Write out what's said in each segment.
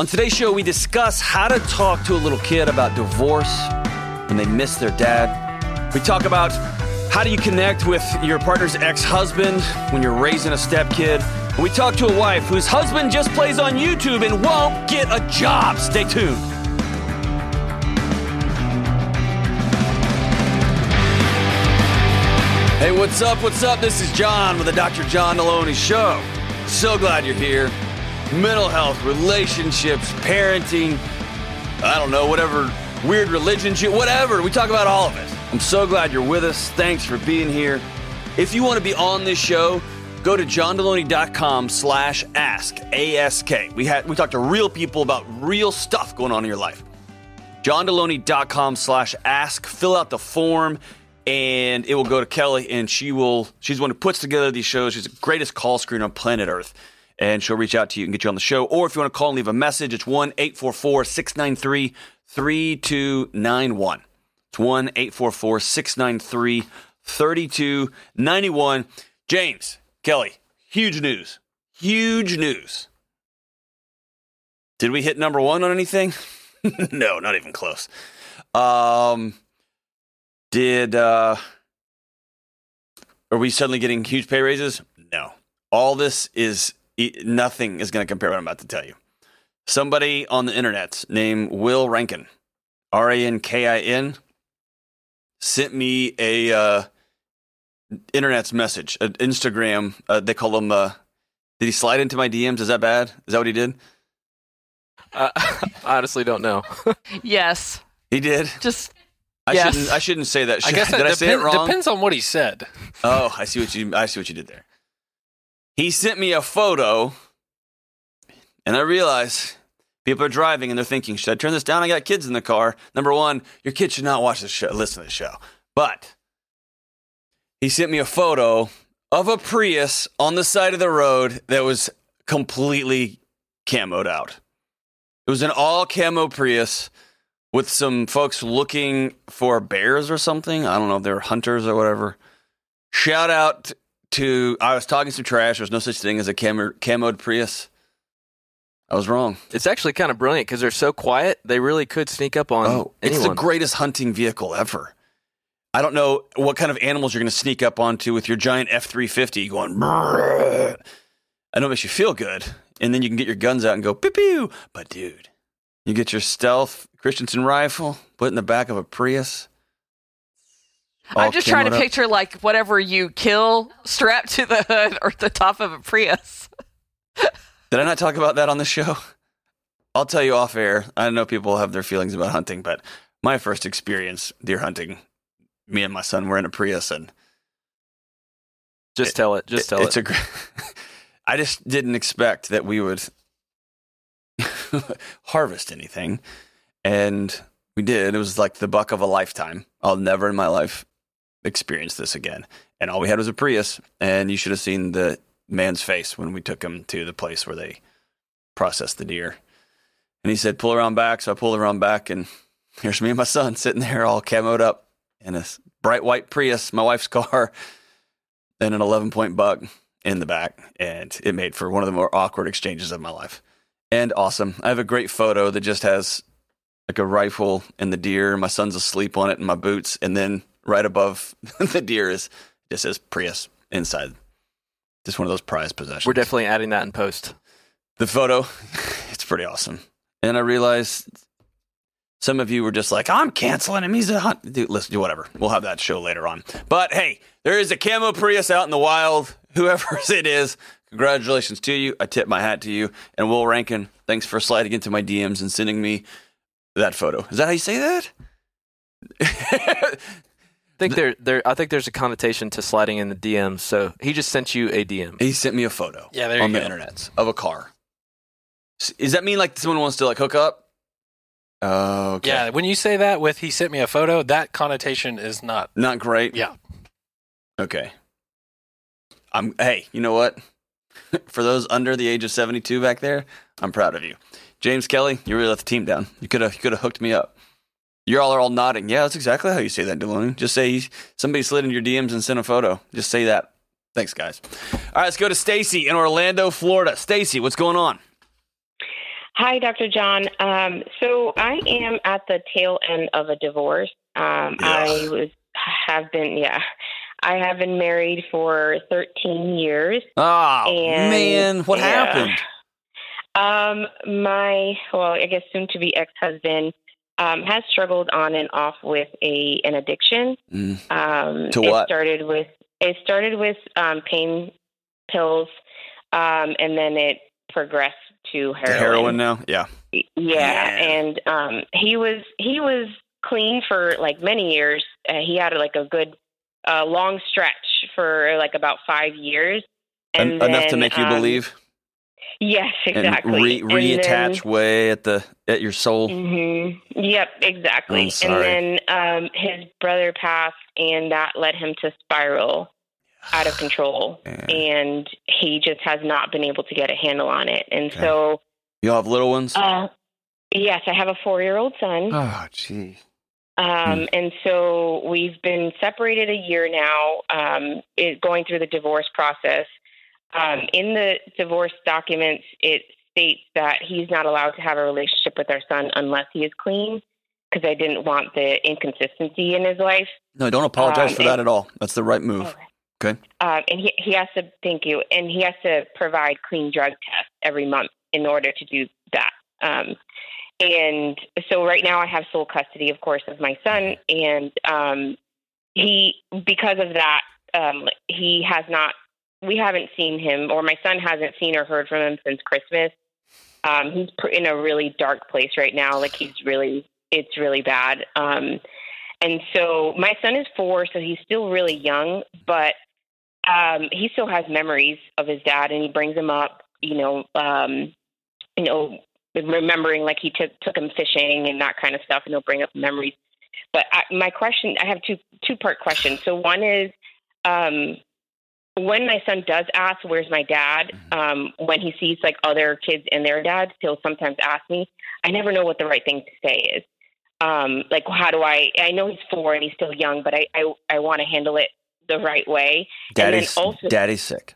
On today's show, we discuss how to talk to a little kid about divorce when they miss their dad. We talk about how do you connect with your partner's ex husband when you're raising a stepkid. We talk to a wife whose husband just plays on YouTube and won't get a job. Stay tuned. Hey, what's up? What's up? This is John with the Dr. John Delony Show. So glad you're here. Mental health, relationships, parenting, I don't know, whatever, weird religion whatever. We talk about all of it. I'm so glad you're with us. Thanks for being here. If you want to be on this show, go to johndelony.com slash ask, A-S-K. We, had, we talk to real people about real stuff going on in your life. johndelony.com slash ask. Fill out the form and it will go to Kelly, and she will. She's the one who puts together these shows. She's the greatest call screen on planet Earth, and she'll reach out to you and get you on the show. Or if you want to call and leave a message, it's one eight four four six nine three three two nine one. It's one eight four four six nine three thirty two ninety one. James Kelly, huge news, huge news. Did we hit number one on anything? no, not even close. Um. Did uh are we suddenly getting huge pay raises? No. All this is nothing is going to compare what I'm about to tell you. Somebody on the internet named Will Rankin, R A N K I N, sent me a uh, internet's message, an Instagram. Uh, they call them. Uh, did he slide into my DMs? Is that bad? Is that what he did? Uh, I honestly don't know. yes. He did. Just I Yes. shouldn't. I shouldn't say that. I guess that did I say it wrong? depends on what he said. Oh, I see what you. I see what you did there. He sent me a photo, and I realize people are driving and they're thinking, "Should I turn this down? I got kids in the car." Number one, your kids should not watch this show. Listen to the show. But he sent me a photo of a Prius on the side of the road that was completely camoed out. It was an all camo Prius with some folks looking for bears or something. I don't know if they're hunters or whatever. Shout out to I was talking some trash. There's no such thing as a camo, camoed Prius. I was wrong. It's actually kind of brilliant because they're so quiet. They really could sneak up on oh, it's the greatest hunting vehicle ever. I don't know what kind of animals you're going to sneak up onto with your giant F three fifty going. "Brrr." I know it makes you feel good, and then you can get your guns out and go pew pew. But dude, you get your stealth Christensen rifle, put in the back of a Prius. All I'm just trying to up. picture like whatever you kill strapped to the hood or the top of a Prius. Did I not talk about that on the show? I'll tell you off air. I know people have their feelings about hunting, but my first experience deer hunting, me and my son were in a Prius, and Just tell it. Just tell it's it. a. gr- I just didn't expect that we would harvest anything, and we did. It was like the buck of a lifetime. I'll never in my life experience this again. And all we had was a Prius, and you should have seen the man's face when we took him to the place where they processed the deer. And he said, "Pull around back." So I pulled around back, and here's me and my son sitting there all camoed up in a bright white Prius, my wife's car, and an 11 point buck in the back. And it made for one of the more awkward exchanges of my life. And awesome. I have a great photo that just has like a rifle and the deer. My son's asleep on it in my boots. And then right above the deer is just says Prius inside. Just one of those prized possessions. We're definitely adding that in post. the photo, it's pretty awesome. And I realized some of you were just like, I'm canceling him. He's a hunt. Dude, listen, do whatever. We'll have that show later on. But hey, there is a camo Prius out in the wild. Whoever it is, congratulations to you. I tip my hat to you. And Will Rankin, thanks for sliding into my DMs and sending me that photo. Is that how you say that? I think there, there. I think there's a connotation to sliding in the DMs. So he just sent you a DM. he sent me a photo. Yeah, there on you the go. internet of a car. S- Does that mean like someone wants to like hook up? Oh, okay. Yeah, when you say that with he sent me a photo, that connotation is not. Not great. Yeah. Okay. I'm hey, you know what? For those under the age of 72 back there, I'm proud of you. James Kelly, you really let the team down. You could have you could have hooked me up. You all are all nodding. Yeah, that's exactly how you say that, Delony. Just say somebody slid in your DMs and sent a photo. Just say that. Thanks, guys. All right, let's go to Stacy in Orlando, Florida. Stacy, what's going on? Hi, Dr. John. Um, so I am at the tail end of a divorce. Um, I was have been yeah, I have been married for 13 years. Oh And- man, what yeah. happened? Um, my well, I guess soon to be ex husband um, has struggled on and off with a an addiction. Mm. Um, To it started with it started with um, pain pills, um, and then it progressed to The heroin now? Yeah. Yeah, Yeah. and um, he was he was clean for like many years. Uh, he had like a good uh, long stretch for like about five years. En- And enough to make you um, believe Yes, exactly. and re- And then- reattach way at the at your soul. hmm Yep, exactly. And then um, his brother passed, and that led him to spiral out of control. Yeah. And he just has not been able to get a handle on it. And Okay. so, You all have little ones? uh, yes, I have a four-year-old son. oh, gee. Um, and so we've been separated a year now, um, it, going through the divorce process. Um, in the divorce documents, it states that he's not allowed to have a relationship with our son unless he is clean, because I didn't want the inconsistency in his life. No, don't apologize Um, for that at all. That's the right move. Okay. Um, and he, he has to, thank you, and he has to provide clean drug tests every month in order to do that. Um, and so right now I have sole custody, of course, of my son, and um, he, because of that, um, he has not, we haven't seen him, or my son hasn't seen or heard from him since Christmas. Um, he's in a really dark place right now. Like he's really, it's really bad. Um, and so my son is four, so he's still really young, but um, he still has memories of his dad, and he brings him up. You know, um, you know, remembering like he took took him fishing and that kind of stuff, and he'll bring up memories. But I, my question, I have two two part questions. So one is, um, when my son does ask, "Where's my dad?" Um, when he sees like other kids and their dads, he'll sometimes ask me. I never know what the right thing to say is. Um, like, how do I? I know he's four and he's still young, but I I, I want to handle it the right way. Daddy's, also, daddy's sick.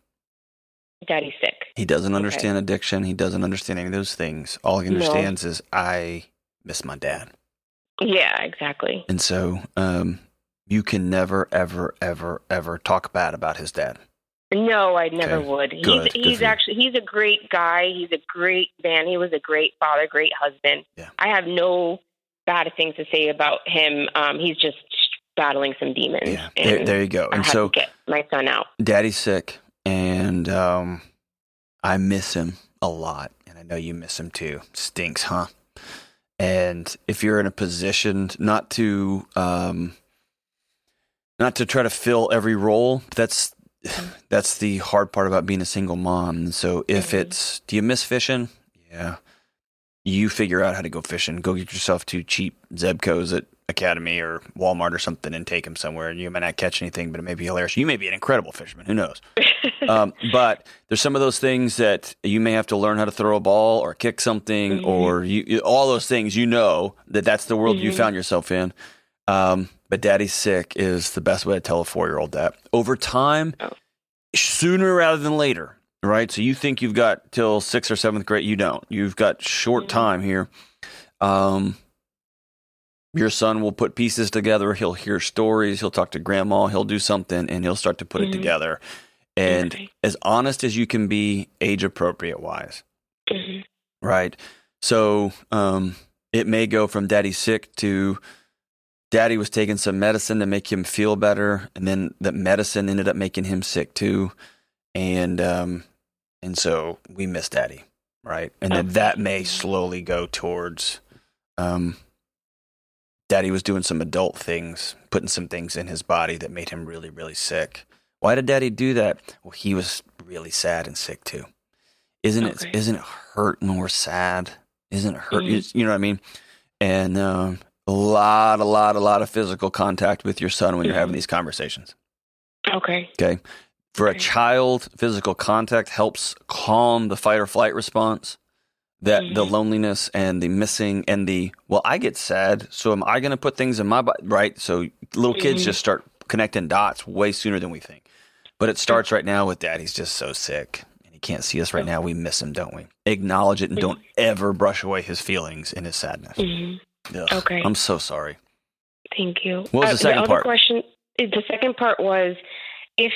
daddy's sick. He doesn't Okay. understand addiction. He doesn't understand any of those things. All he No. understands is I miss my dad. Yeah, exactly. And so um, you can never, ever, ever, ever talk bad about his dad. No, I never Okay. would. Good. Good He's he's for actually he's a great guy. He's a great man. He was a great father, great husband. Yeah. I have no bad things to say about him. Um, he's just battling some demons. Yeah. There, there you go. And so get my son out. daddy's sick and um, I miss him a lot. And I know you miss him too. Stinks, huh? And if you're in a position not to um, not to try to fill every role, that's that's the hard part about being a single mom. And so if Mhm. it's do you miss fishing? Yeah. You figure out how to go fishing. Go get yourself two cheap Zebcos at Academy or Walmart or something and take them somewhere. And you may not catch anything, but it may be hilarious. You may be an incredible fisherman. Who knows? um, but there's some of those things that you may have to learn how to throw a ball or kick something Mhm. or you, you- all those things. You know that that's the world you Mhm. found yourself in. Um, but daddy's sick is the best way to tell a four year old that. Over time, Oh. Sooner rather than later, right? So you think you've got till sixth or seventh grade. You don't. You've got short Mhm. time here. Um, your son will put pieces together. He'll hear stories. He'll talk to grandma. He'll do something and he'll start to put it Mhm. together. And as honest as you can be, age appropriate wise, Mhm. right? So um, it may go from daddy sick to daddy was taking some medicine to make him feel better. And then that medicine ended up making him sick too. And, um, and so we miss daddy, right? And then that may slowly go towards, um, daddy was doing some adult things, putting some things in his body that made him really, really sick. Why did daddy do that? Well, he was really sad and sick too. Isn't Okay. it, isn't it hurt more sad? Isn't it hurt? Mhm. You know what I mean? And, um, a lot, a lot, a lot of physical contact with your son when you're having Mhm. these conversations. Okay. Okay. For a child, physical contact helps calm the fight or flight response. That the Mhm. loneliness and the missing and the, well, I get sad. So am I going to put things in my body? Right. So little kids Mhm. just start connecting dots way sooner than we think. But it starts right now with daddy's just so sick and he can't see us right now. We miss him, don't we? Acknowledge it and don't ever brush away his feelings and his sadness. hmm Ugh, Okay. I'm so sorry. Thank you. What was the second other part? question? The second part was if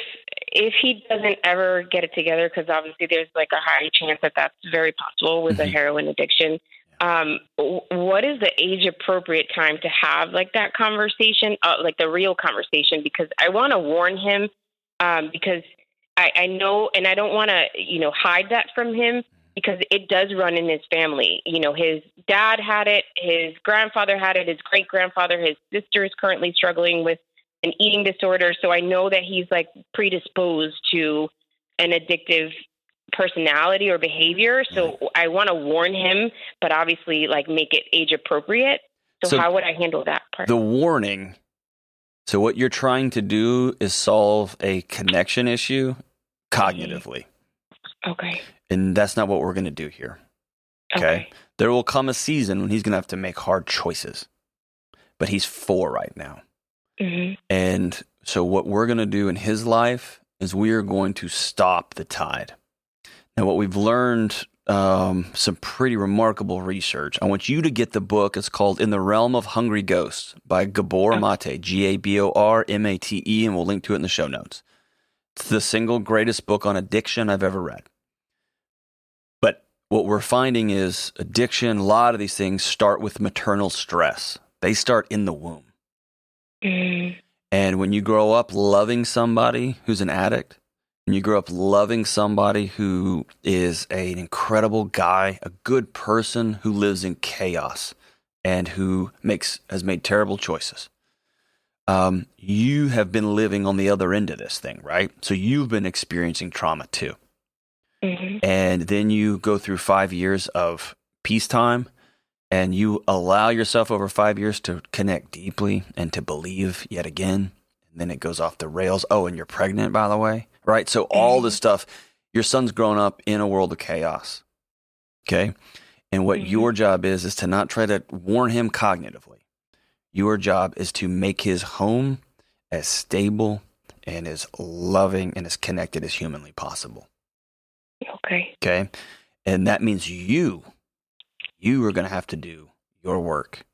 if he doesn't ever get it together, because obviously there's like a high chance that that's very possible with a Mhm. heroin addiction. Um, what is the age appropriate time to have like that conversation, uh, like the real conversation? Because I want to warn him um, because I, I know, and I don't want to, you know, hide that from him because it does run in his family. You know, his dad had it, his grandfather had it, his great grandfather, his sister is currently struggling with an eating disorder. So I know that he's like predisposed to an addictive personality or behavior. So I want to warn him, but obviously like make it age appropriate. So, So how would I handle that part? The warning. So what you're trying to do is solve a connection issue cognitively. okay. And that's not what we're going to do here. Okay. There will come a season when he's going to have to make hard choices. But he's 4 right now. hmm And so, what we're going to do in his life is we are going to stop the tide. Now, what we've learned, um, some pretty remarkable research. I want you to get the book. It's called In the Realm of Hungry Ghosts by Gabor Maté, G A B O R M A T E, and we'll link to it in the show notes. It's the single greatest book on addiction I've ever read. What we're finding is addiction, a lot of these things start with maternal stress, they start in the womb. hmm And when you grow up loving somebody who's an addict, and you grow up loving somebody who is a- an incredible guy, a good person who lives in chaos and who makes has made terrible choices. Um, you have been living on the other end of this thing, right? So you've been experiencing trauma too. Hmm And then you go through five years of peacetime and you allow yourself over five years to connect deeply and to believe yet again. And then it goes off the rails. Oh, and you're pregnant, by the way. Right. So all this stuff, your son's grown up in a world of chaos. Okay. And what Mhm. your job is, is to not try to warn him cognitively. Your job is to make his home as stable and as loving and as connected as humanly possible. Okay. Okay. And that means you, you are going to have to do your work.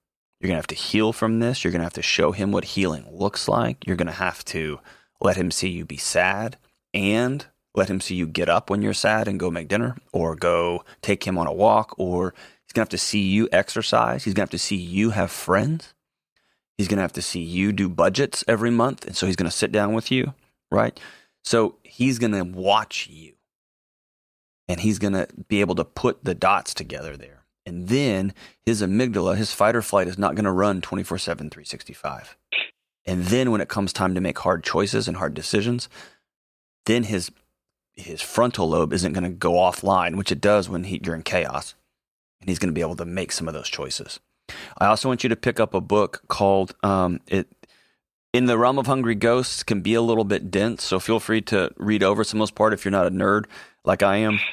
You're going to have to heal from this. You're going to have to show him what healing looks like. You're going to have to let him see you be sad and let him see you get up when you're sad and go make dinner or go take him on a walk or he's going to have to see you exercise. He's going to have to see you have friends. He's going to have to see you do budgets every month. And so he's going to sit down with you, right? So he's going to watch you and he's going to be able to put the dots together there. And then his amygdala, his fight or flight is not going to run 24 7, 365. And then when it comes time to make hard choices and hard decisions, then his his frontal lobe isn't going to go offline, which it does when he, you're in chaos. And he's going to be able to make some of those choices. I also want you to pick up a book called um, it in the realm of hungry ghosts can be a little bit dense so feel free to read over some of those part if you're not a nerd like i am.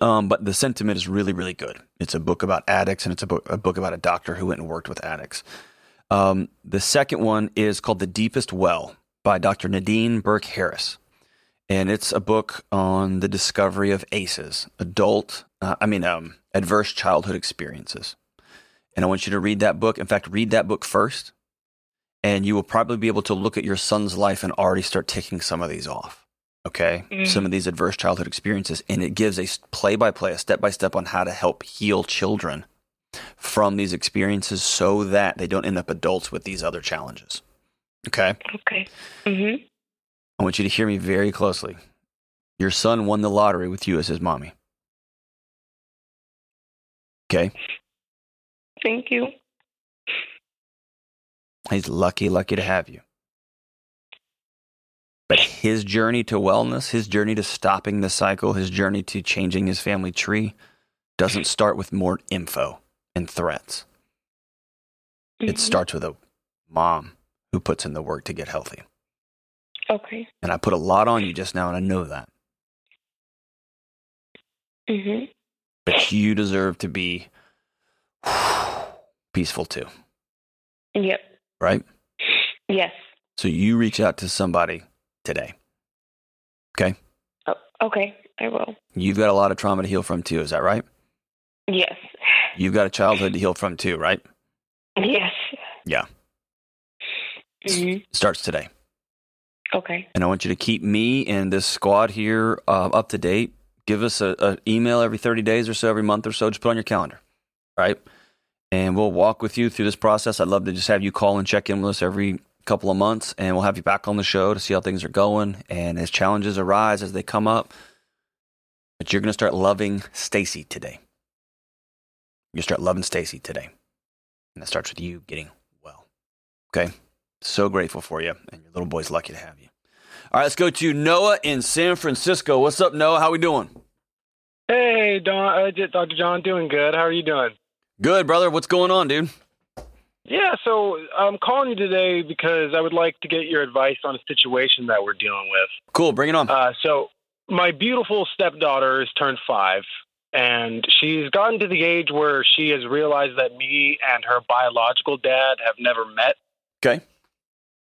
Um, but the sentiment is really really good. It's a book about addicts and it's a book, a book about a doctor who went and worked with addicts. Um, the second one is called the deepest well by dr nadine burke harris. And it's a book on the discovery of aces adult uh, i mean um, adverse childhood experiences. And i want you to read that book. In fact read that book first and you will probably be able to look at your son's life and already start ticking some of these off. Okay. Mm. Some of these adverse childhood experiences. And it gives a play by play, a step by step on how to help heal children from these experiences so that they don't end up adults with these other challenges. Okay. Okay. hmm I want you to hear me very closely. Your son won the lottery with you as his mommy. Okay. Thank you. He's lucky, lucky to have you. His journey to wellness, his journey to stopping the cycle, his journey to changing his family tree doesn't start with more info and threats. It Mhm. starts with a mom who puts in the work to get healthy. Okay. And I put a lot on you just now, and I know that. hmm But you deserve to be peaceful too, Yep. right? Yes. So you reach out to somebody today. Okay. Oh, okay. I will. You've got a lot of trauma to heal from too. Is that right? Yes. You've got a childhood to heal from too, right? Yes. Yeah. hmm Starts today. Okay. and I want you to keep me and this squad here uh, up to date. Give us a, a email every 30 days or so, every month or so. Just put on your calendar, right? And we'll walk with you through this process. I'd love to just have you call and check in with us every couple of months, and we'll have you back on the show to see how things are going. And as challenges arise, as they come up, but you're going to start loving Stacy today. You start loving Stacy today, and that starts with you getting well. Okay. So grateful for you, and your little boy's lucky to have you. All right, let's go to Noah in San Francisco. What's up, Noah? How we doing? Hey, Don, uh, Dr. John, doing good. How are you doing? Good, brother. What's going on, dude? Yeah, so I'm calling you today because I would like to get your advice on a situation that we're dealing with. Cool. Bring it on. Uh, so, my beautiful stepdaughter has turned five, and she's gotten to the age where she has realized that me and her biological dad have never met. Okay.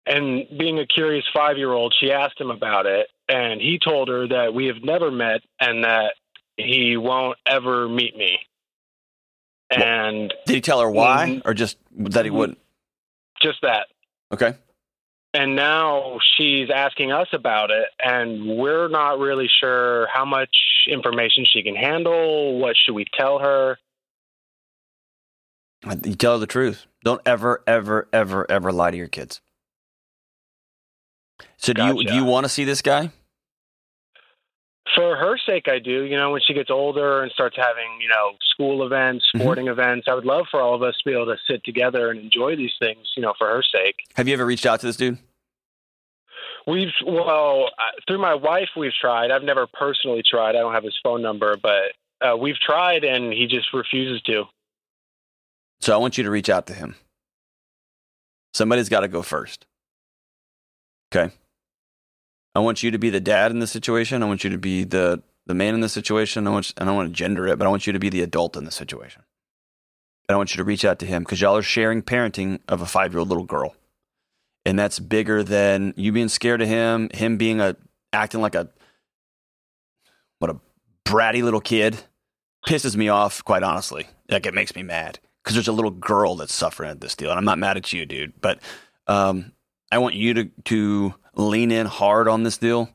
And being a curious five year old, she asked him about it, and he told her that we have never met and that he won't ever meet me. And Did he tell her why, Mhm. or just that he wouldn't? just that. Okay. And now she's asking us about it, and we're not really sure how much information she can handle. What should we tell her? You tell her the truth. Don't ever, ever, ever, ever lie to your kids. So do you do you want to see this guy? For her sake, I do. You know, when she gets older and starts having, you know, school events, Mhm. sporting events, I would love for all of us to be able to sit together and enjoy these things, you know, for her sake. Have you ever reached out to this dude? We've, well, through my wife, we've tried. I've never personally tried. I don't have his phone number, but uh, we've tried, and he just refuses to. So I want you to reach out to him. Somebody's got to go first. Okay. I want you to be the dad in the situation. I want you to be the the man in the situation. I want and I don't want to gender it, but I want you to be the adult in the situation. And I want you to reach out to him because y'all are sharing parenting of a five year old little girl, and that's bigger than you being scared of him, him being a acting like a what a bratty little kid. Pisses me off, quite honestly. Like it makes me mad because there's a little girl that's suffering at this deal, and I'm not mad at you, dude. But um, I want you to to lean in hard on this deal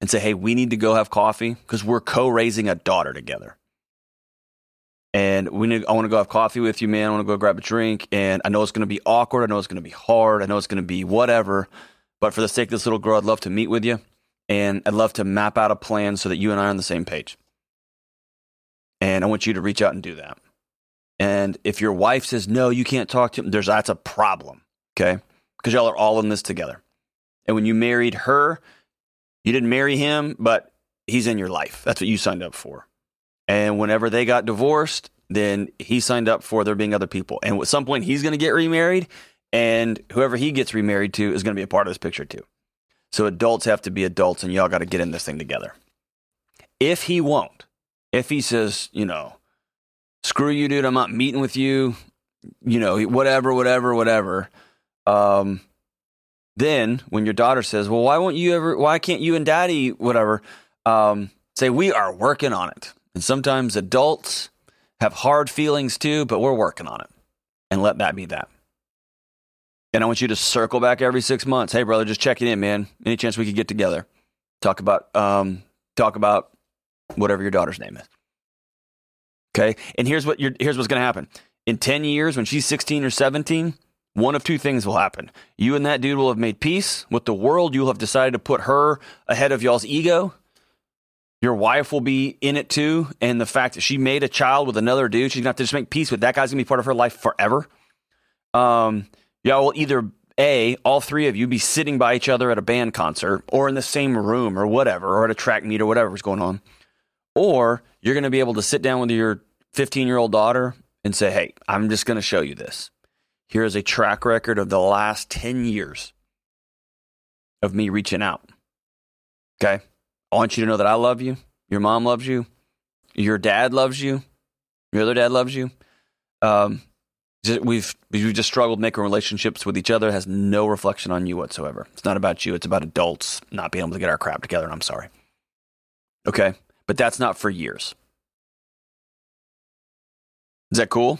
and say, "Hey, we need to go have coffee because we're co-raising a daughter together." And we need, I want to go have coffee with you, man. I want to go grab a drink. And I know it's going to be awkward. I know it's going to be hard. I know it's going to be whatever. But for the sake of this little girl, I'd love to meet with you. And I'd love to map out a plan so that you and I are on the same page. And I want you to reach out and do that. And if your wife says, no, you can't talk to him, there's, that's a problem. Okay. Because y'all are all in this together. And when you married her, you didn't marry him, but he's in your life. That's what you signed up for. And whenever they got divorced, then he signed up for there being other people. And at some point, he's going to get remarried, and whoever he gets remarried to is going to be a part of this picture too. So adults have to be adults, and y'all got to get in this thing together. If he won't, if he says, you know, screw you, dude, I'm not meeting with you, you know, whatever, whatever, whatever. Um, then when your daughter says, well, why won't you ever, why can't you and daddy, whatever, um, say, we are working on it. And sometimes adults have hard feelings too, but we're working on it. And let that be that. And I want you to circle back every six months. Hey, brother, just checking in, man. Any chance we could get together? Talk about um, talk about whatever your daughter's name is. Okay. And here's what you're, here's what's going to happen. In 10 years, when she's 16 or 17, one of two things will happen. You and that dude will have made peace with the world. You'll have decided to put her ahead of y'all's ego. Your wife will be in it too. And the fact that she made a child with another dude, she's going to have to just make peace with that guy's going to be part of her life forever. Um, y'all will either A, all three of you be sitting by each other at a band concert or in the same room or whatever, or at a track meet or whatever's going on. Or you're going to be able to sit down with your 15 year old daughter and say, Hey, I'm just going to show you this. Here is a track record of the last 10 years of me reaching out. Okay. I want you to know that I love you. Your mom loves you. Your dad loves you. Your other dad loves you. Um, we've we've just struggled making relationships with each other. It has no reflection on you whatsoever. It's not about you. It's about adults not being able to get our crap together. And I'm sorry. Okay, but that's not for years. Is that cool?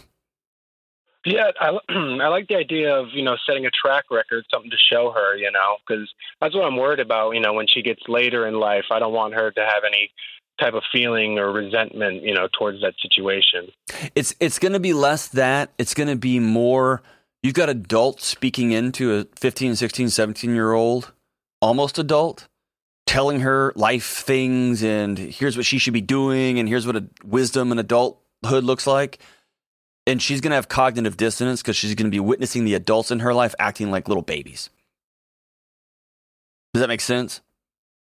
Yeah, I, I like the idea of you know setting a track record, something to show her, you know, because that's what I'm worried about. You know, when she gets later in life, I don't want her to have any type of feeling or resentment, you know, towards that situation. It's it's going to be less that. It's going to be more you've got adults speaking into a 15, 16, 17 year old, almost adult, telling her life things and here's what she should be doing and here's what a wisdom and adulthood looks like. And she's going to have cognitive dissonance because she's going to be witnessing the adults in her life acting like little babies. Does that make sense?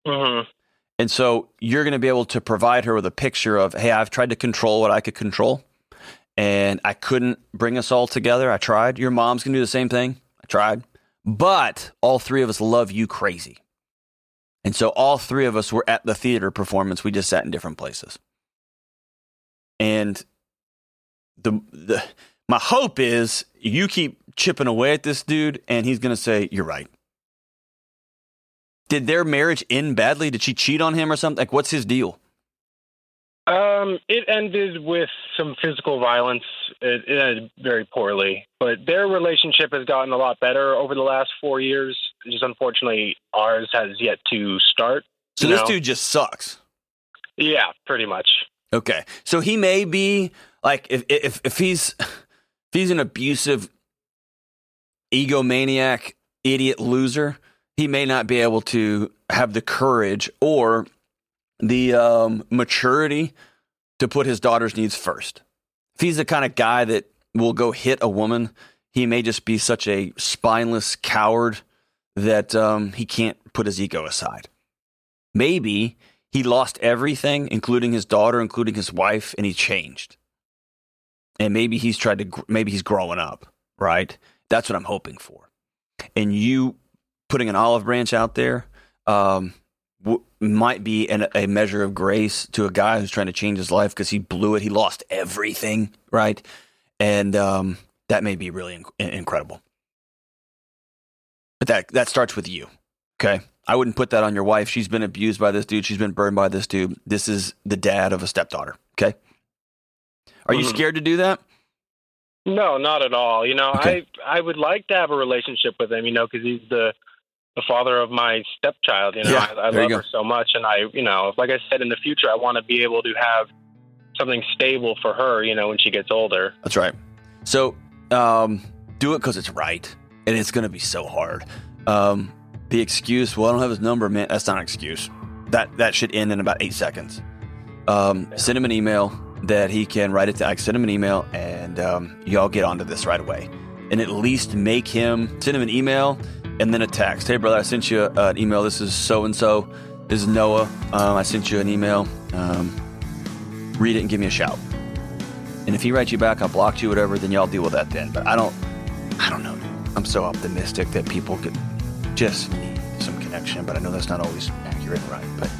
Mm-hmm. And so you're going to be able to provide her with a picture of, hey, I've tried to control what I could control and I couldn't bring us all together. I tried. Your mom's going to do the same thing. I tried. But all three of us love you crazy. And so all three of us were at the theater performance. We just sat in different places. And the, the my hope is you keep chipping away at this dude and he's going to say, You're right. Did their marriage end badly? Did she cheat on him or something? Like, what's his deal? Um, it ended with some physical violence. It, it ended very poorly, but their relationship has gotten a lot better over the last four years. Just unfortunately, ours has yet to start. So this know? dude just sucks. yeah, pretty much. Okay. So he may be like if if if he's if he's an abusive egomaniac idiot loser, he may not be able to have the courage or the um, maturity to put his daughter's needs first. If he's the kind of guy that will go hit a woman, he may just be such a spineless coward that um, he can't put his ego aside. Maybe he lost everything, including his daughter, including his wife, and he changed. And maybe he's tried to, maybe he's growing up, right? That's what I'm hoping for. And you putting an olive branch out there um, w- might be an, a measure of grace to a guy who's trying to change his life because he blew it. He lost everything, right? And um, that may be really inc- incredible. But that that starts with you, okay? I wouldn't put that on your wife. She's been abused by this dude. She's been burned by this dude. This is the dad of a stepdaughter. Okay. Are you Mhm. scared to do that? No, not at all. You know, Okay. I I would like to have a relationship with him. You know, because he's the the father of my stepchild. You know, Yeah, I, I love her so much, and I, you know, like I said, in the future, I want to be able to have something stable for her. You know, when she gets older. That's right. So um, do it because it's right, and it's going to be so hard. Um, the excuse, well, I don't have his number, man. That's not an excuse. That that should end in about eight seconds. Um, send him an email that he can write it. To, I send him an email, and um, y'all get onto this right away, and at least make him send him an email and then a text. Hey, brother, I sent you an email. This is so and so. This is Noah. Um, I sent you an email. Um, read it and give me a shout. And if he writes you back, I blocked you, whatever, then y'all deal with that then. But I don't, I don't know. I'm so optimistic that people could just need some connection, but I know that's not always accurate and right. But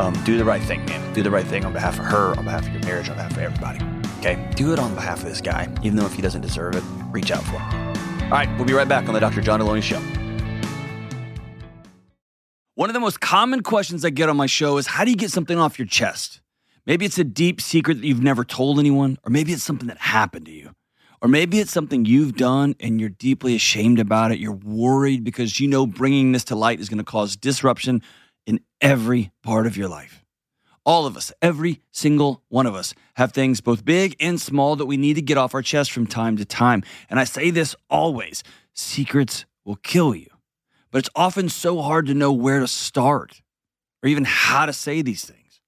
um, do the right thing, man. Do the right thing on behalf of her, on behalf of your marriage, on behalf of everybody. Okay? Do it on behalf of this guy, even though if he doesn't deserve it, reach out for him. All right, we'll be right back on the Dr. John Delony Show. One of the most common questions I get on my show is how do you get something off your chest? Maybe it's a deep secret that you've never told anyone, or maybe it's something that happened to you. Or maybe it's something you've done and you're deeply ashamed about it. You're worried because you know bringing this to light is going to cause disruption in every part of your life. All of us, every single one of us, have things both big and small that we need to get off our chest from time to time. And I say this always secrets will kill you. But it's often so hard to know where to start or even how to say these things.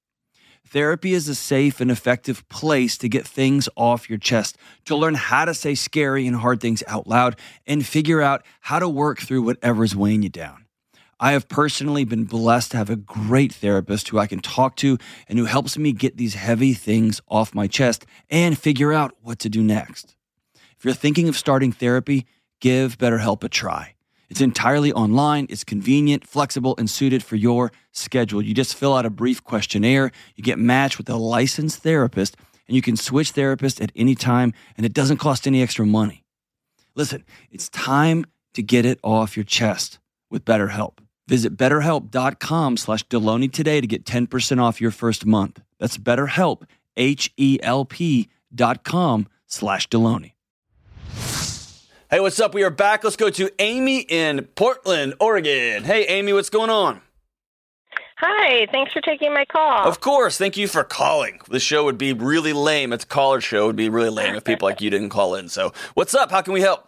Therapy is a safe and effective place to get things off your chest, to learn how to say scary and hard things out loud, and figure out how to work through whatever's weighing you down. I have personally been blessed to have a great therapist who I can talk to and who helps me get these heavy things off my chest and figure out what to do next. If you're thinking of starting therapy, give BetterHelp a try. It's entirely online, it's convenient, flexible, and suited for your schedule. You just fill out a brief questionnaire, you get matched with a licensed therapist, and you can switch therapists at any time, and it doesn't cost any extra money. Listen, it's time to get it off your chest with BetterHelp. Visit betterhelp.com slash Delony today to get 10% off your first month. That's BetterHelp, H-E-L-P dot com slash Delony. Hey, what's up? We are back. Let's go to Amy in Portland, Oregon. Hey, Amy, what's going on? Hi, thanks for taking my call. Of course. Thank you for calling. The show would be really lame. It's a caller show. It would be really lame if people like you didn't call in. So, what's up? How can we help?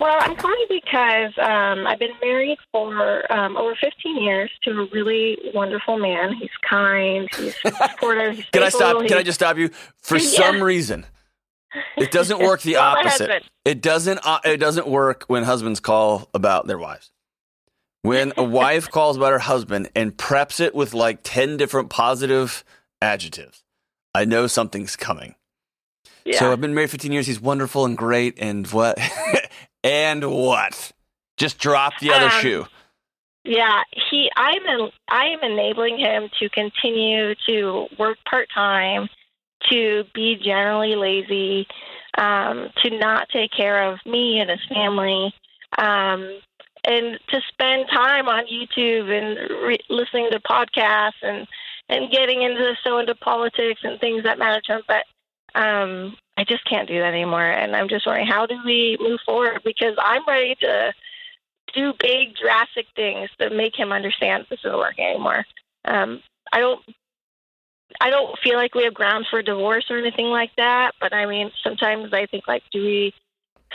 Well, I'm calling because um, I've been married for um, over 15 years to a really wonderful man. He's kind, he's supportive. He's Can I stop? Can I just stop you? For Yeah. some reason, it doesn't work the opposite. It doesn't. Uh, it doesn't work when husbands call about their wives. When a wife calls about her husband and preps it with like ten different positive adjectives, I know something's coming. Yeah. So I've been married 15 years. He's wonderful and great. And what? and what? Just drop the other Um, shoe. Yeah, he. I'm. En- I am enabling him to continue to work part time, to be generally lazy, um, to not take care of me and his family, um, and to spend time on YouTube and re- listening to podcasts and and getting into so into politics and things that matter to him. But um, I just can't do that anymore, and I'm just wondering how do we move forward because I'm ready to do big drastic things that make him understand this isn't working anymore. Um, I don't I don't feel like we have grounds for divorce or anything like that, but I mean sometimes I think like do we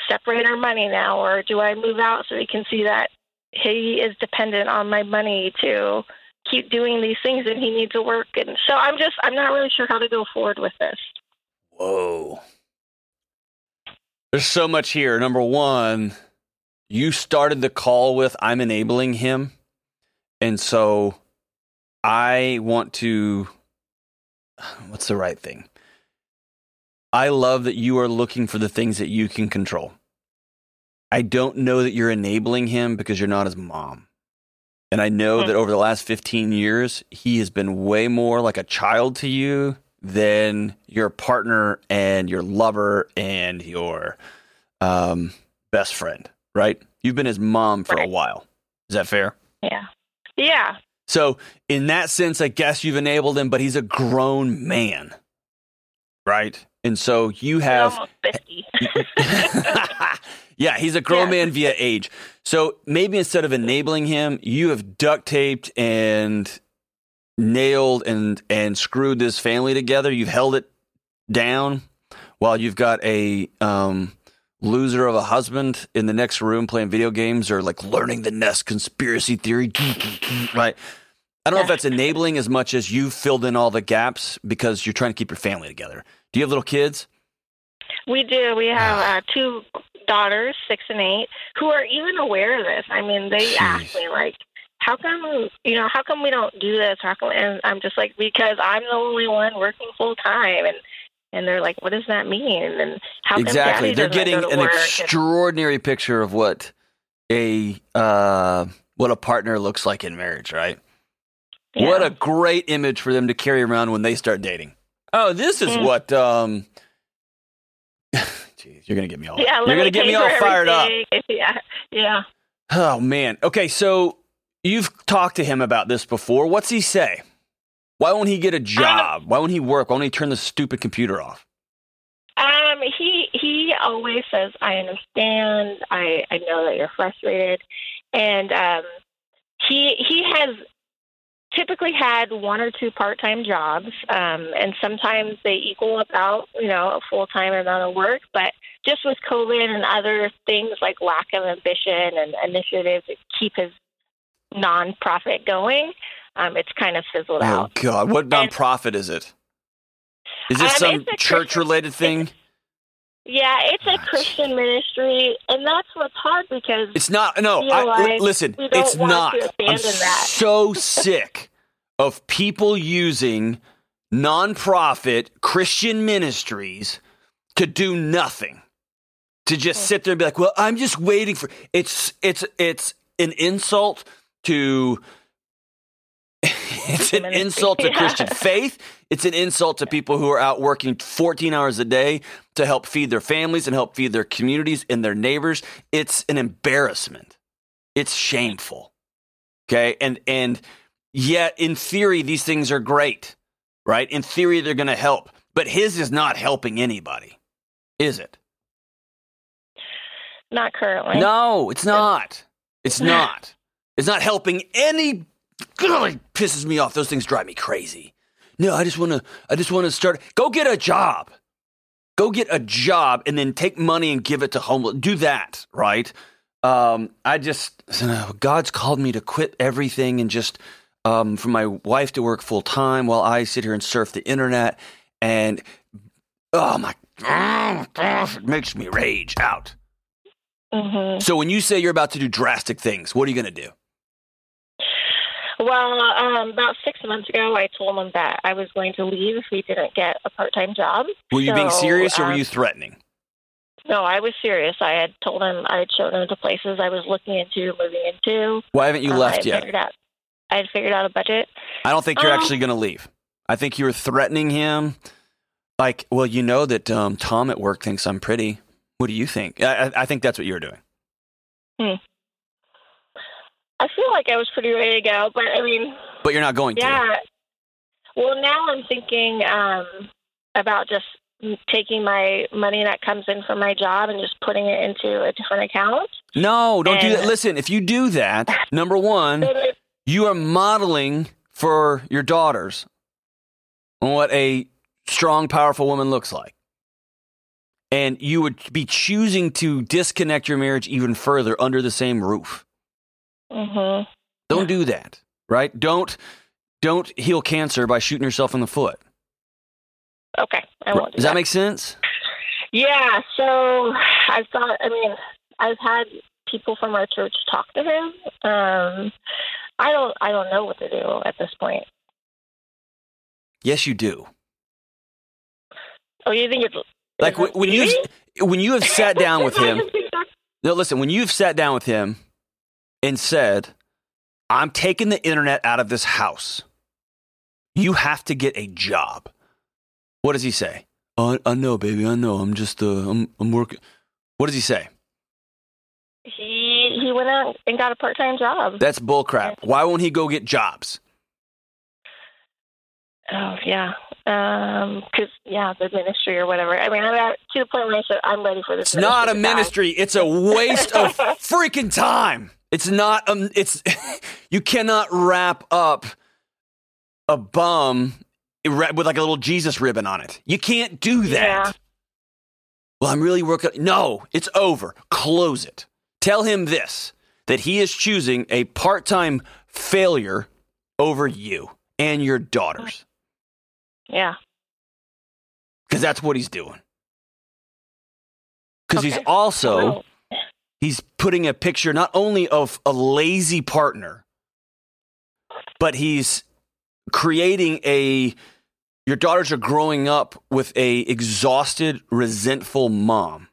separate our money now or do I move out so he can see that he is dependent on my money to keep doing these things and he needs to work and so I'm just I'm not really sure how to go forward with this. Whoa. There's so much here. Number one, you started the call with I'm enabling him. And so I want to, what's the right thing? I love that you are looking for the things that you can control. I don't know that you're enabling him because you're not his mom. And I know Hmm. that over the last 15 years, he has been way more like a child to you than your partner and your lover and your um, best friend, right? You've been his mom for a while. Is that fair? Yeah. Yeah. So, in that sense, I guess you've enabled him, but he's a grown man, right? And so you have almost 50. yeah, he's a grown Yeah. man via age. So maybe instead of enabling him, you have duct taped and nailed and and screwed this family together. You've held it down while you've got a um, loser of a husband in the next room playing video games or like learning the nest conspiracy theory. right. I don't know if that's enabling as much as you filled in all the gaps because you're trying to keep your family together. Do you have little kids? We do. We have uh, two daughters, six and eight, who are even aware of this. I mean, they ask me like, "How come you know? How come we don't do this? How come?" And I'm just like, "Because I'm the only one working full time." And and they're like, "What does that mean?" And how exactly. They're getting an work? And- extraordinary picture of what a uh, what a partner looks like in marriage, right? Yeah. What a great image for them to carry around when they start dating. Oh, this is Mm. what. Um, Jeez, you're gonna get me all. yeah, you're gonna get me all fired up. everything. Yeah, yeah. Oh man. Okay, so you've talked to him about this before. What's he say? Why won't he get a job? Why won't he work? Why won't he turn the stupid computer off? Um, he he always says, "I understand. I I know that you're frustrated," and um, he he has typically had one or two part time jobs, um, and sometimes they equal about you know a full time amount of work. But just with COVID and other things like lack of ambition and initiative to keep his nonprofit going, um, it's kind of fizzled Oh out. Oh God, what nonprofit is it? Is this Um, some church related thing? Yeah, it's a Christian ministry, and that's what's hard because It's not. No, I, like listen, it's not. I'm that. so sick of people using nonprofit Christian ministries to do nothing, to just sit there and be like, "Well, I'm just waiting for." It's it's it's an insult to. It's an insult to. Christian faith. It's an insult to people who are out working 14 hours a day to help feed their families and help feed their communities and their neighbors. It's an embarrassment. It's shameful. Okay? And and yet in theory these things are great. right? In theory, they're going to help, but his is not helping anybody, is it? Not currently. No, it's not. It's not. It's not helping any. God, it pisses me off. Those things drive me crazy. No, I just want to. I just want to start. Go get a job. Go get a job and then take money and give it to homeless. Do that, right? Um, I just God's called me to quit everything and just um, for my wife to work full time while I sit here and surf the internet. And oh my, oh gosh, it makes me rage out. hmm So when you say you're about to do drastic things, what are you going to do? Well, um, about six months ago, I told him that I was going to leave if we didn't get a part-time job. Were you being serious or were um, you threatening? No, I was serious. I had told him I had shown him the places I was looking into, moving into. Why haven't you Um, I left had yet? Figured out, I had figured out a budget. I don't think you're Um, actually going to leave. I think you were threatening him. Like, well, you know that um, Tom at work thinks I'm pretty. What do you think? I, I- I think that's what you were doing. I feel like I was pretty ready to go, but I mean, But you're not going to. yeah. Well, now I'm thinking um, about just taking my money that comes in from my job and just putting it into a different account. No, don't do that. Listen, if you do that, number one, you are modeling for your daughters what a strong, powerful woman looks like. And you would be choosing to disconnect your marriage even further under the same roof. Mhm. Don't do that, right? Don't don't heal cancer by shooting yourself in the foot. Okay, I won't do Does that make sense? Yeah, so I've thought, I mean, I've had people from our church talk to him. Um, I don't, I don't know what to do at this point. Yes, you do. Oh, you think it's Like when, when you when you have sat down with him. I just think that's- No, listen, when you've sat down with him and said, I'm taking the internet out of this house, you have to get a job. What does he say? Oh, I, I know, baby. I know. I'm just, uh, I'm, I'm working. What does he say? He he went out and got a part time job. That's bullcrap. Why won't he go get jobs? Oh yeah, Um 'cause yeah, the ministry or whatever. I mean, I'm at, to the point where I said I'm ready for this. It's not a to die. ministry. It's a waste of freaking time. It's not. Um. It's you cannot wrap up a bum with like a little Jesus ribbon on it. You can't do that. Yeah. Well, I'm really working. No, it's over. Close it. Tell him this that he is choosing a part time failure over you and your daughters Yeah. because that's what he's doing. Because he's Okay. also. He's putting a picture not only of a lazy partner, but he's creating a your daughters are growing up with a exhausted, resentful mom.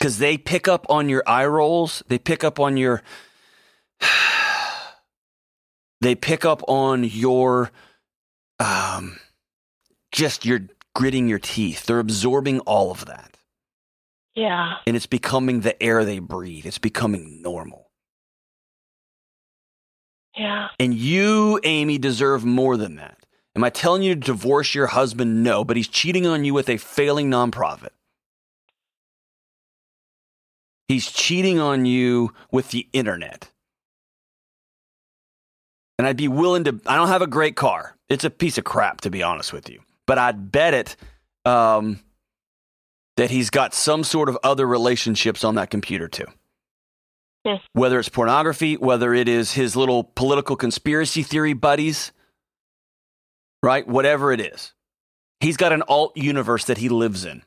Cuz they pick up on your eye rolls, they pick up on your they pick up on your um just your gritting your teeth. They're absorbing all of that yeah. and it's becoming the air they breathe. It's becoming normal. Yeah. And you, Amy, deserve more than that. Am I telling you to divorce your husband? No, but he's cheating on you with a failing nonprofit. He's cheating on you with the internet. And I'd be willing to, I don't have a great car. It's a piece of crap, to be honest with you. But I'd bet it um, that he's got some sort of other relationships on that computer too. Hmm. Whether it's pornography, whether it is his little political conspiracy theory buddies, right? Whatever it is. He's got an alt universe that he lives in.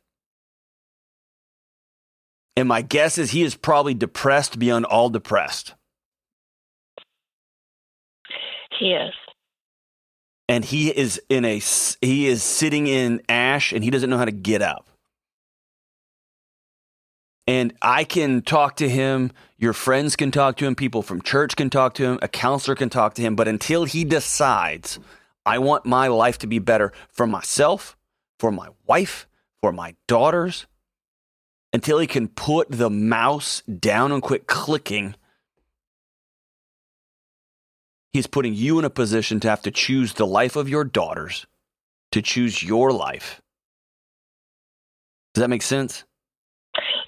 And my guess is he is probably depressed beyond all depressed. He is. And he is in a he is sitting in ash and he doesn't know how to get up. And I can talk to him, your friends can talk to him, people from church can talk to him, a counselor can talk to him, but until he decides I want my life to be better for myself, for my wife, for my daughters, until he can put the mouse down and quit clicking, He's putting you in a position to have to choose the life of your daughters, to choose your life. Does that make sense?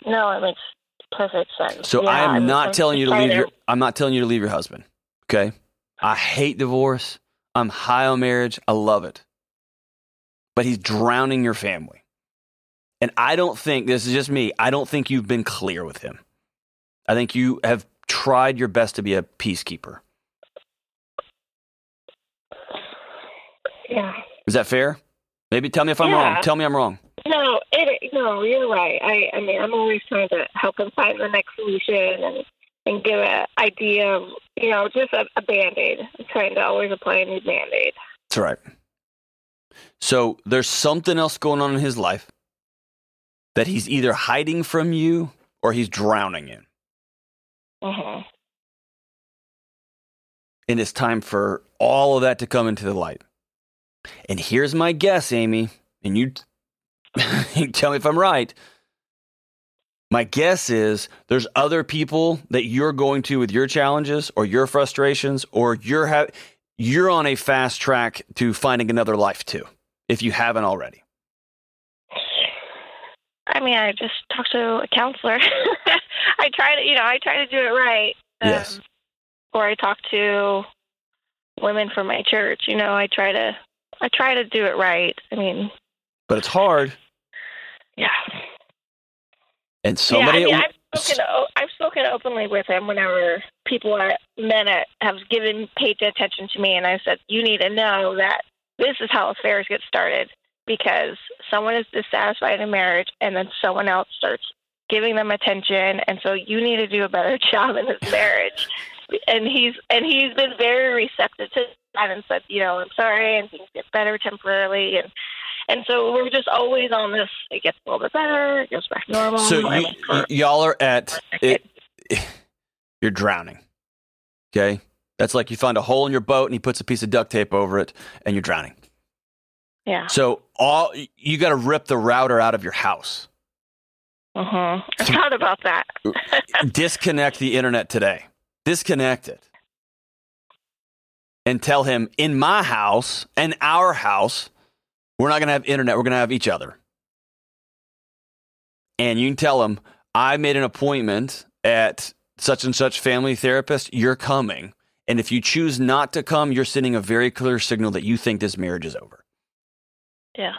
No, it makes perfect sense. So Yeah, I am I'm- not telling you to leave your I'm not telling you to leave your husband. Okay? I hate divorce. I'm high on marriage. I love it. But he's drowning your family. And I don't think this is just me. I don't think you've been clear with him. I think you have tried your best to be a peacekeeper. Yeah. Is that fair? Maybe tell me if I'm wrong. Tell me I'm wrong. No, it no, you're right. I I mean, I'm always trying to help him find the next solution and and give an idea of you know just a, a band aid. I'm trying to always apply a new band aid. That's right. So there's something else going on in his life that he's either hiding from you or he's drowning in. hmm And it's time for all of that to come into the light. And here's my guess, Amy, and you tell me if I'm right. My guess is there's other people that you're going to with your challenges or your frustrations, or you're ha- you're on a fast track to finding another life too, if you haven't already. I mean, I just talked to a counselor. I try to, you know, I try to do it right. Um, Yes. Or I talk to women from my church. You know, I try to, I try to do it right. I mean, But it's hard. Yeah. And somebody, yeah, I mean, I've, spoken, I've spoken openly with him whenever people are men that have given paid attention to me, and I said, you need to know that this is how affairs get started because someone is dissatisfied in marriage, and then someone else starts giving them attention, and so you need to do a better job in this marriage. And he's and he's been very receptive to that and said, you know, I'm sorry, and things get better temporarily, and and so we're just always on this. It gets a little bit better, it goes back to normal. so you, for, y'all are at it, you're drowning. Okay, that's like you find a hole in your boat and he puts a piece of duct tape over it, and you're drowning. Yeah. So all you got to rip the router out of your house. Uh-huh. I thought about that. Disconnect the internet today. Disconnect it. And tell him in my house and our house, we're not going to have internet. We're going to have each other. And you can tell him, I made an appointment at such and such family therapist. You're coming. And if you choose not to come, you're sending a very clear signal that you think this marriage is over. Yeah.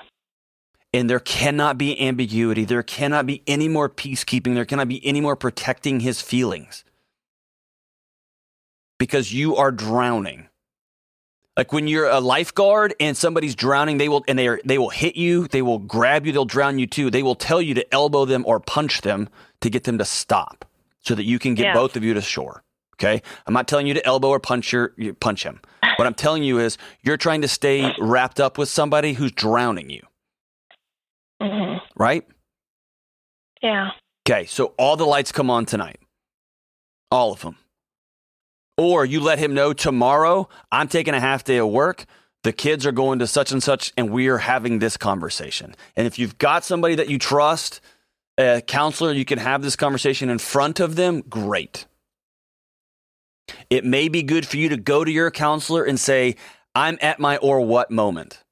And there cannot be ambiguity. There cannot be any more peacekeeping. There cannot be any more protecting his feelings. Because you are drowning. Like when you're a lifeguard and somebody's drowning, they will and they are they will hit you, they will grab you, they'll drown you too. They will tell you to elbow them or punch them to get them to stop so that you can get Yeah. both of you to shore. Okay? I'm not telling you to elbow or punch your punch him. What I'm telling you is you're trying to stay wrapped up with somebody who's drowning you, hmm right? Yeah. Okay, so all the lights come on tonight. All of them. Or you let him know tomorrow, I'm taking a half day of work. The kids are going to such and such, and we are having this conversation. And if you've got somebody that you trust, a counselor, you can have this conversation in front of them, great. It may be good for you to go to your counselor and say, I'm at my or what moment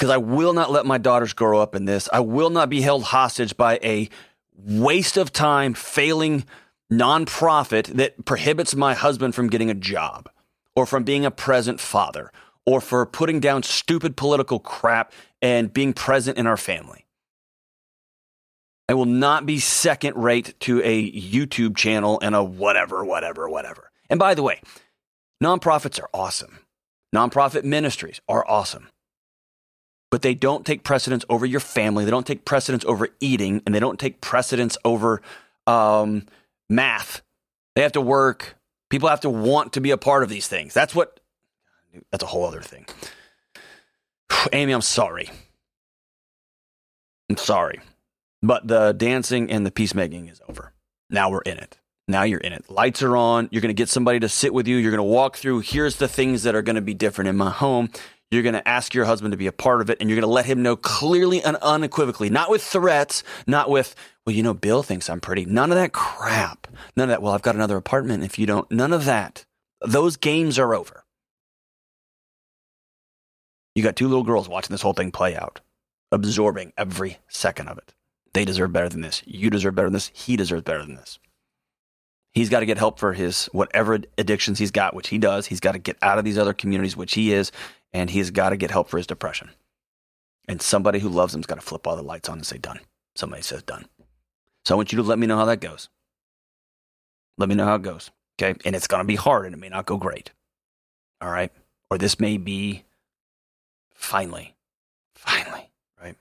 because I will not let my daughters grow up in this. I will not be held hostage by a waste of time, failing nonprofit that prohibits my husband from getting a job or from being a present father or for putting down stupid political crap and being present in our family. I will not be second rate to a YouTube channel and a whatever, whatever, whatever. And by the way, nonprofits are awesome. Nonprofit ministries are awesome but they don't take precedence over your family. They don't take precedence over eating, and they don't take precedence over um, math. They have to work. People have to want to be a part of these things. That's what. That's a whole other thing. Amy, I'm sorry. I'm sorry, but the dancing and the peacemaking is over. Now we're in it. Now you're in it. Lights are on. You're going to get somebody to sit with you. You're going to walk through. Here's the things that are going to be different in my home. You're going to ask your husband to be a part of it, and you're going to let him know clearly and unequivocally, not with threats, not with, well, you know, Bill thinks I'm pretty. None of that crap. None of that. Well, I've got another apartment if you don't. None of that. Those games are over. You got two little girls watching this whole thing play out, absorbing every second of it. They deserve better than this. You deserve better than this. He deserves better than this. He's got to get help for his whatever addictions he's got, which he does. He's got to get out of these other communities, which he is, and he's got to get help for his depression. And somebody who loves him's got to flip all the lights on and say, done. Somebody says, done. So I want you to let me know how that goes. Let me know how it goes. Okay. And it's going to be hard and it may not go great. All right. Or this may be finally, finally, right?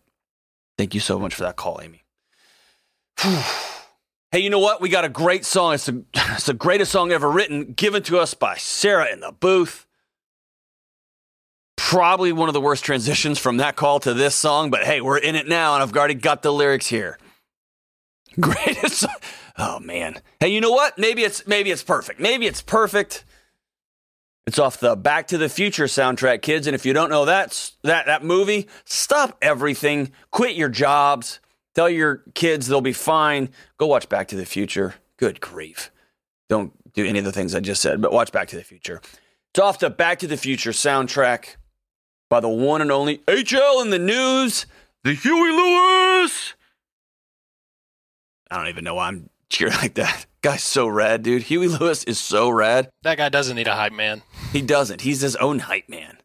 Thank you so much for that call, Amy. Hey, you know what? We got a great song. It's, it's the greatest song ever written, given to us by Sarah in the booth. Probably one of the worst transitions from that call to this song, but hey, we're in it now, and I've already got the lyrics here. Greatest. Oh man. Hey, you know what? Maybe it's maybe it's perfect. Maybe it's perfect. It's off the Back to the Future soundtrack, kids. And if you don't know that that that movie, stop everything, quit your jobs, tell your kids they'll be fine. Go watch Back to the Future. Good grief. Don't do any of the things I just said, but watch Back to the Future. It's off the Back to the Future soundtrack by the one and only HL in the news, the Huey Lewis. I don't even know why I'm cheering like that. Guy's so rad, dude. Huey Lewis is so rad. That guy doesn't need a hype man. He doesn't. He's his own hype man.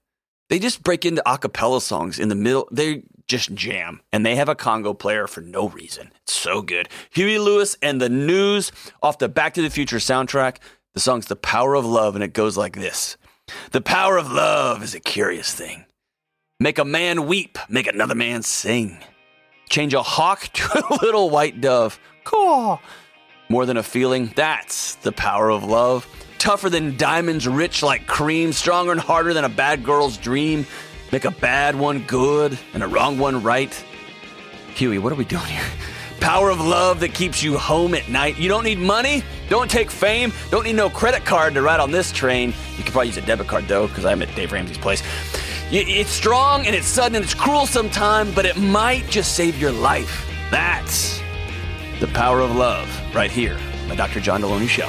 They just break into a cappella songs in the middle. They just jam. And they have a conga player for no reason. It's so good. Huey Lewis and the News off the Back to the Future soundtrack. The song's The Power of Love, and it goes like this The power of love is a curious thing. Make a man weep, make another man sing. Change a hawk to a little white dove. Caw. More than a feeling, that's the power of love. Tougher than diamonds, rich like cream, stronger and harder than a bad girl's dream. Make a bad one good and a wrong one right. Huey, what are we doing here? Power of love that keeps you home at night. You don't need money, don't take fame, don't need no credit card to ride on this train. You could probably use a debit card though, because I'm at Dave Ramsey's place. It's strong and it's sudden and it's cruel sometimes, but it might just save your life. That's the power of love right here, the Dr. John Delony Show.